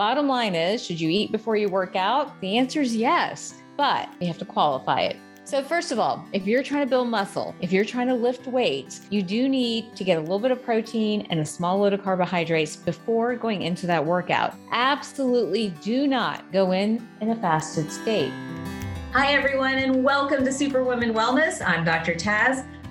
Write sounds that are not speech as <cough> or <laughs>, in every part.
bottom line is should you eat before you work out? The answer is yes, but you have to qualify it. So, first of all, if you're trying to build muscle, if you're trying to lift weights, you do need to get a little bit of protein and a small load of carbohydrates before going into that workout. Absolutely do not go in in a fasted state. Hi, everyone, and welcome to Superwoman Wellness. I'm Dr. Taz.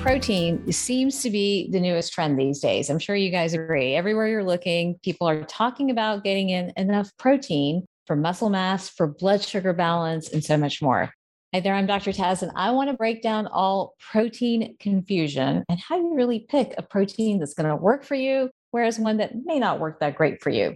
Protein seems to be the newest trend these days. I'm sure you guys agree. Everywhere you're looking, people are talking about getting in enough protein for muscle mass, for blood sugar balance, and so much more. Hi there, I'm Dr. Taz, and I want to break down all protein confusion and how you really pick a protein that's going to work for you, whereas one that may not work that great for you.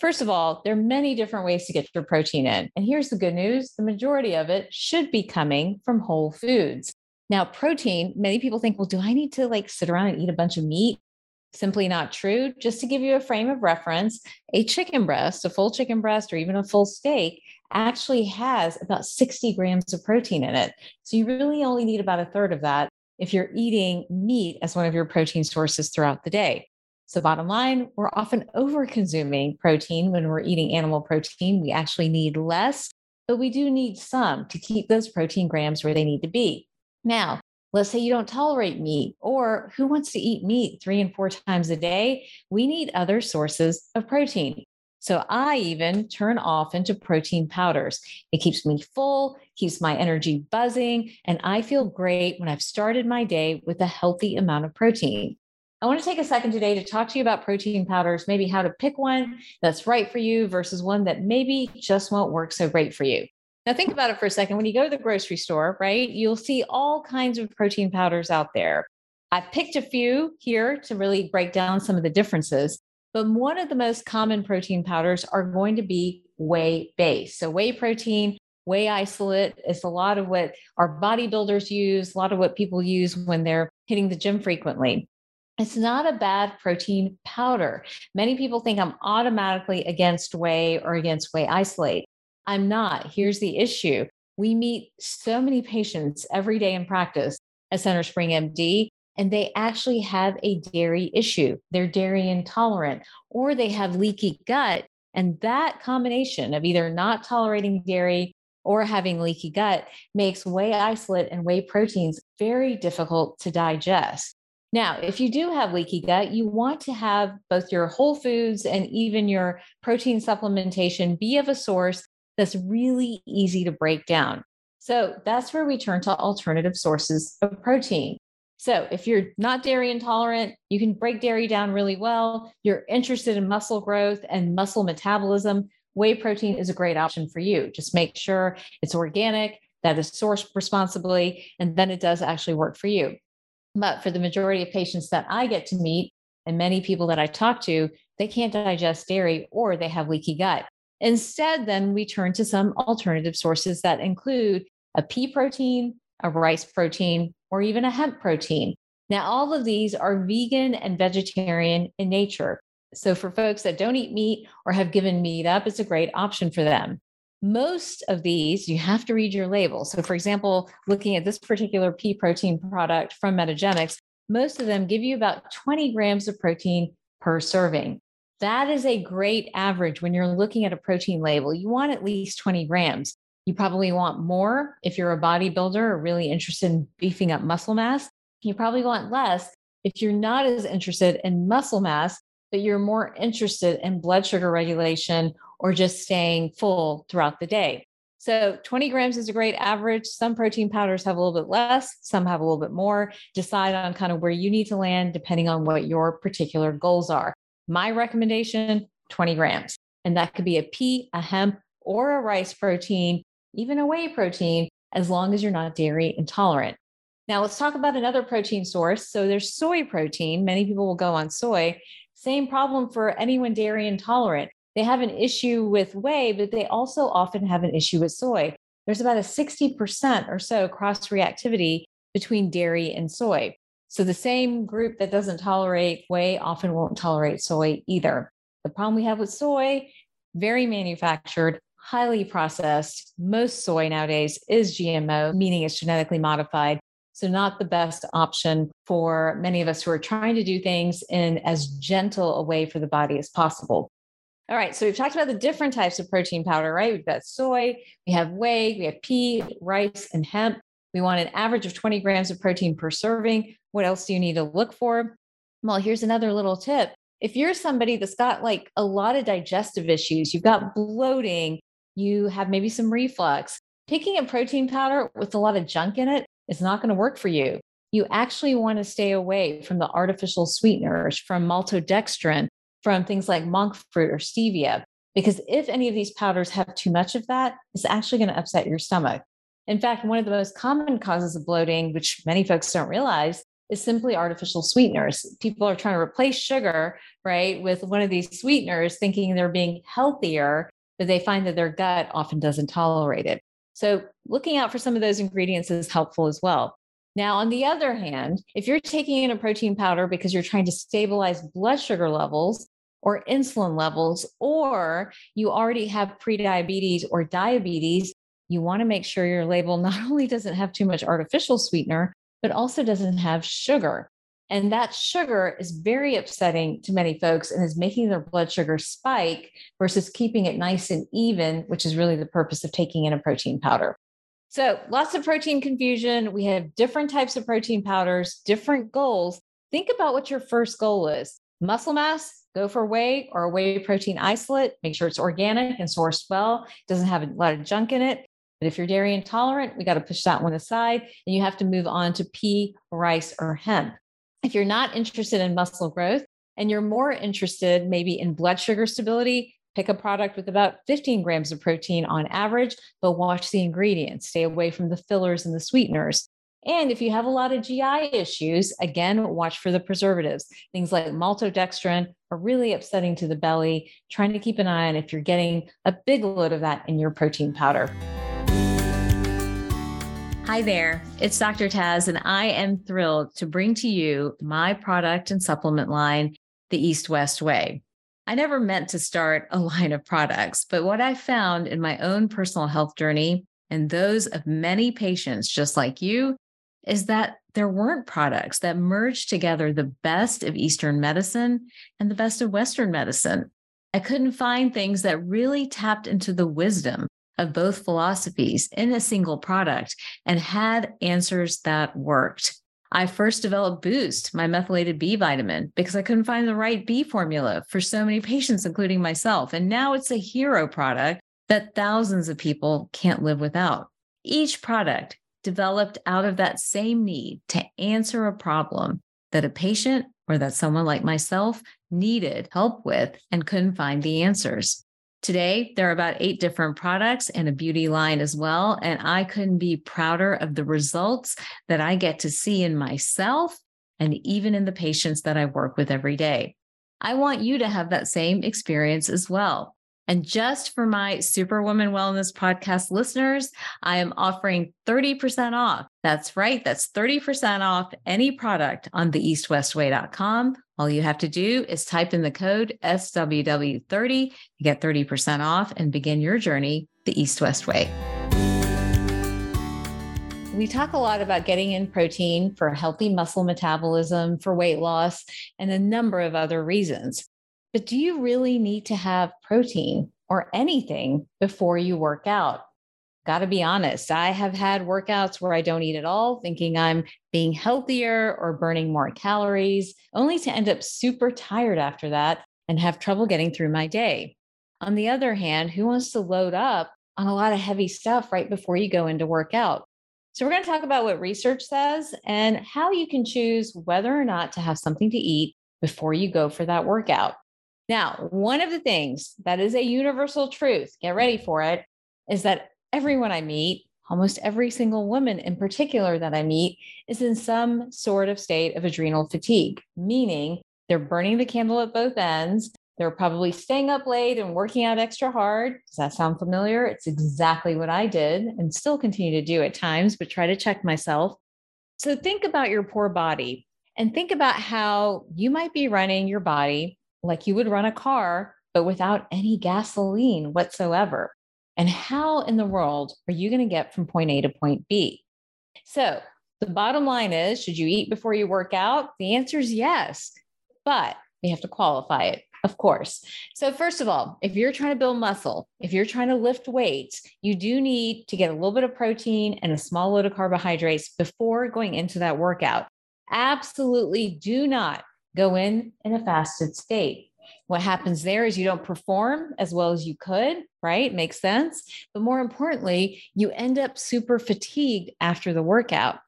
First of all, there are many different ways to get your protein in. And here's the good news the majority of it should be coming from whole foods. Now, protein, many people think, well, do I need to like sit around and eat a bunch of meat? Simply not true. Just to give you a frame of reference, a chicken breast, a full chicken breast, or even a full steak actually has about 60 grams of protein in it. So you really only need about a third of that if you're eating meat as one of your protein sources throughout the day. So, bottom line, we're often over consuming protein when we're eating animal protein. We actually need less, but we do need some to keep those protein grams where they need to be. Now, let's say you don't tolerate meat, or who wants to eat meat three and four times a day? We need other sources of protein. So I even turn off into protein powders. It keeps me full, keeps my energy buzzing, and I feel great when I've started my day with a healthy amount of protein. I want to take a second today to talk to you about protein powders, maybe how to pick one that's right for you versus one that maybe just won't work so great for you. Now, think about it for a second. When you go to the grocery store, right, you'll see all kinds of protein powders out there. I've picked a few here to really break down some of the differences. But one of the most common protein powders are going to be whey based. So, whey protein, whey isolate is a lot of what our bodybuilders use, a lot of what people use when they're hitting the gym frequently. It's not a bad protein powder. Many people think I'm automatically against whey or against whey isolate. I'm not. Here's the issue we meet so many patients every day in practice at CentreSpring MD and they actually have a dairy issue. They're dairy intolerant or they have leaky gut. And that combination of either not tolerating dairy or having leaky gut makes whey isolate and whey proteins very difficult to digest. Now, if you do have leaky gut, you want to have both your whole foods and even your protein supplementation be of a source that's really easy to break down. So that's where we turn to alternative sources of protein. So, if you're not dairy intolerant, you can break dairy down really well. You're interested in muscle growth and muscle metabolism, whey protein is a great option for you. Just make sure it's organic, that is sourced responsibly, and then it does actually work for you. But for the majority of patients that I get to meet, and many people that I talk to, they can't digest dairy or they have leaky gut. Instead, then we turn to some alternative sources that include a pea protein, a rice protein, or even a hemp protein. Now, all of these are vegan and vegetarian in nature. So, for folks that don't eat meat or have given meat up, it's a great option for them. Most of these, you have to read your label. So, for example, looking at this particular pea protein product from Metagenics, most of them give you about 20 grams of protein per serving. That is a great average when you're looking at a protein label. You want at least 20 grams. You probably want more if you're a bodybuilder or really interested in beefing up muscle mass. You probably want less if you're not as interested in muscle mass, but you're more interested in blood sugar regulation or just staying full throughout the day. So 20 grams is a great average. Some protein powders have a little bit less, some have a little bit more. Decide on kind of where you need to land depending on what your particular goals are. My recommendation 20 grams. And that could be a pea, a hemp, or a rice protein even a whey protein, as long as you're not dairy intolerant. Now, let's talk about another protein source. So, there's soy protein. Many people will go on soy. Same problem for anyone dairy intolerant. They have an issue with whey, but they also often have an issue with soy. There's about a 60% or so cross reactivity between dairy and soy. So the same group that doesn't tolerate whey often won't tolerate soy either. The problem we have with soy, very manufactured, highly processed. Most soy nowadays is GMO, meaning it's genetically modified. So, not the best option for many of us who are trying to do things in as gentle a way for the body as possible. All right, so we've talked about the different types of protein powder, right? We've got soy, we have whey, we have pea, rice, and hemp. We want an average of 20 grams of protein per serving. What else do you need to look for? Well, here's another little tip. If you're somebody that's got like a lot of digestive issues, you've got bloating, you have maybe some reflux, picking a protein powder with a lot of junk in it is not going to work for you. You actually want to stay away from the artificial sweeteners, from maltodextrin, from things like monk fruit or stevia, because if any of these powders have too much of that, it's actually going to upset your stomach. In fact, one of the most common causes of bloating, which many folks don't realize, is simply artificial sweeteners. People are trying to replace sugar, right, with one of these sweeteners, thinking they're being healthier, but they find that their gut often doesn't tolerate it. So, looking out for some of those ingredients is helpful as well. Now, on the other hand, if you're taking in a protein powder because you're trying to stabilize blood sugar levels or insulin levels, or you already have prediabetes or diabetes, you want to make sure your label <laughs> not only doesn't have too much artificial sweetener, but also doesn't have sugar. And that sugar is very upsetting to many folks and is making their blood sugar spike versus keeping it nice and even, which is really the purpose of taking in a protein powder. So, lots of protein confusion. We have different types of protein powders, different goals. Think about what your first goal is muscle mass, go for whey or a whey protein isolate. Make sure it's organic and sourced well, doesn't have a lot of junk in it. But if you're dairy intolerant, we got to push that one aside and you have to move on to pea, rice, or hemp. If you're not interested in muscle growth and you're more interested maybe in blood sugar stability, pick a product with about 15 grams of protein on average, but watch the ingredients. Stay away from the fillers and the sweeteners. And if you have a lot of GI issues, again, watch for the preservatives. Things like maltodextrin are really upsetting to the belly. Trying to keep an eye on if you're getting a big load of that in your protein powder. Hi there, it's Dr. Taz, and I am thrilled to bring to you my product and supplement line, the East West Way. I never meant to start a <laughs> line of products, but what I found in my own personal health journey and those of many patients just like you is that there weren't products that merged together the best of Eastern medicine and the best of Western medicine. I couldn't find things that really tapped into the wisdom of both philosophies in a single product and had answers that worked. I first developed Boost, my methylated B vitamin, because I couldn't find the right B formula for so many patients, including myself. And now it's a hero product that thousands of people can't live without. Each product developed out of that same need to answer a problem that a patient or that someone like myself needed help with and couldn't find the answers. Today, there are about eight different products and a beauty line as well. And I couldn't be prouder of the results that I get to see in myself and even in the patients that I work with every day. I want you to have that same experience as well. And just for my Superwoman Wellness podcast listeners, I am offering 30% off. That's right. That's 30% off any product on theeastwestway.com. All you have to do is type in the code SWW30 to get 30% off and begin your journey the East West Way. We talk a lot about getting in protein for healthy muscle metabolism, for weight loss, and a number of other reasons. But do you really need to have protein or anything before you work out? Got to be honest, I have had workouts where I don't eat at all, thinking I'm being healthier or burning more calories, only to end up super tired after that and have trouble getting through my day. On the other hand, who wants to load up on a lot of heavy stuff right before you go into workout? So, we're going to talk about what research says and how you can choose whether or not to have something to eat before you go for that workout. Now, one of the things that is a universal truth, get ready for it, is that everyone I meet, almost every single woman in particular that I meet, is in some sort of state of adrenal fatigue, meaning they're burning the candle at both ends. They're probably staying up late and working out extra hard. Does that sound familiar? It's exactly what I did and still continue to do at times, but try to check myself. So think about your poor body and think about how you might be running your body like you would run a car, but without any gasoline whatsoever. And how in the world are you going to get from point A to point B? So the bottom line is should you eat before you work out? The answer is yes, but we have to qualify it. Of course. So, first of all, if you're trying to build muscle, if you're trying to lift weights, you do need to get a little bit of protein and a small load of carbohydrates before going into that workout. Absolutely do not go in in a fasted state. What happens there is you don't perform as well as you could, right? Makes sense. But more importantly, you end up super fatigued after the workout.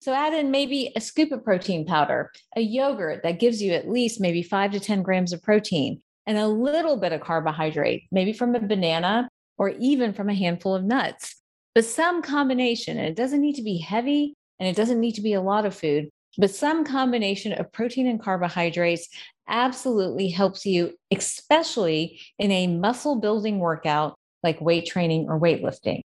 So add in maybe a scoop of protein powder, a yogurt that gives you at least maybe five to 10 grams of protein, and a little bit of carbohydrate, maybe from a banana or even from a handful of nuts. But some combination, and it doesn't need to be heavy and it doesn't need to be a lot of food, but some combination of protein and carbohydrates absolutely helps you, especially in a muscle building workout like weight training or weightlifting.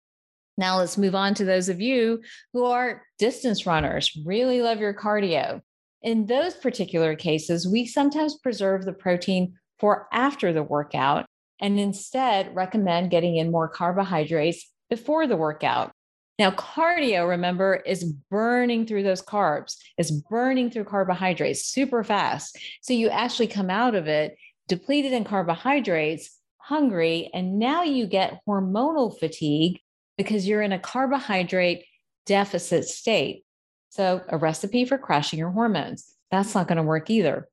Now let's move on to those of you who are distance runners, really love your cardio. In those particular cases, we sometimes preserve the protein for after the workout and instead recommend getting in more carbohydrates before the workout. Now, cardio, remember, is burning through those carbs, it's burning through carbohydrates super fast. So you actually come out of it depleted in carbohydrates, hungry, and now you get hormonal fatigue because you're in a carbohydrate deficit state. So, a recipe for crashing your hormones. That's not going to work either.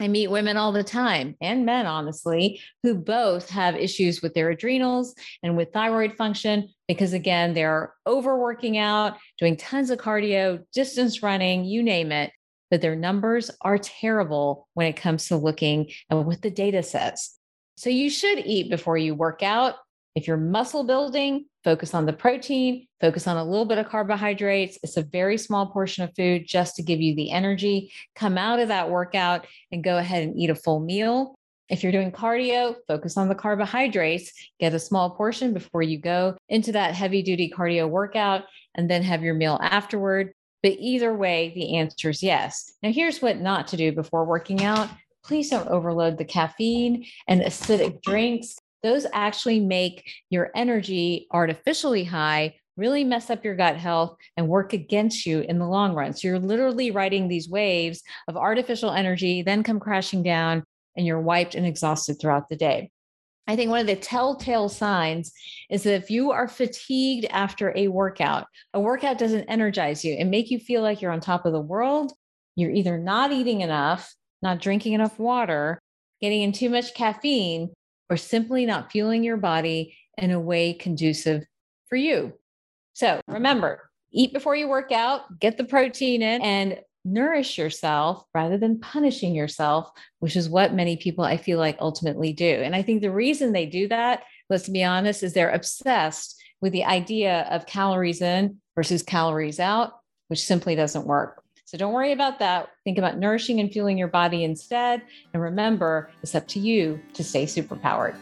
I meet women all the time and men, honestly, who both have issues with their adrenals and with thyroid function because, again, they're overworking out, doing tons of cardio, distance running, you name it. But their numbers are terrible when it comes to looking at what the data says. So, you should eat before you work out. If you're muscle building, focus on the protein, focus on a little bit of carbohydrates. It's a very small portion of food just to give you the energy. Come out of that workout and go ahead and eat a full meal. If you're doing cardio, focus on the carbohydrates, get a small portion before you go into that heavy duty cardio workout, and then have your meal afterward. But either way, the answer is yes. Now, here's what not to do before working out. Please don't overload the caffeine and acidic drinks those actually make your energy artificially high, really mess up your gut health and work against you in the long run. So you're literally riding these waves of artificial energy, then come crashing down, and you're wiped and exhausted throughout the day. I think one of the telltale signs is that if you are fatigued after a workout, a workout doesn't energize you and make you feel like you're on top of the world. You're either not eating enough, not drinking enough water, getting in too much caffeine, or simply not fueling your body in a way conducive for you. So remember, eat before you work out, get the protein in, and nourish yourself rather than punishing yourself, which is what many people I feel like ultimately do. And I think the reason they do that, let's be honest, is they're obsessed with the idea of calories in versus calories out, which simply doesn't work. So don't worry about that. Think about nourishing and fueling your body instead. And remember, it's up to you to stay superpowered.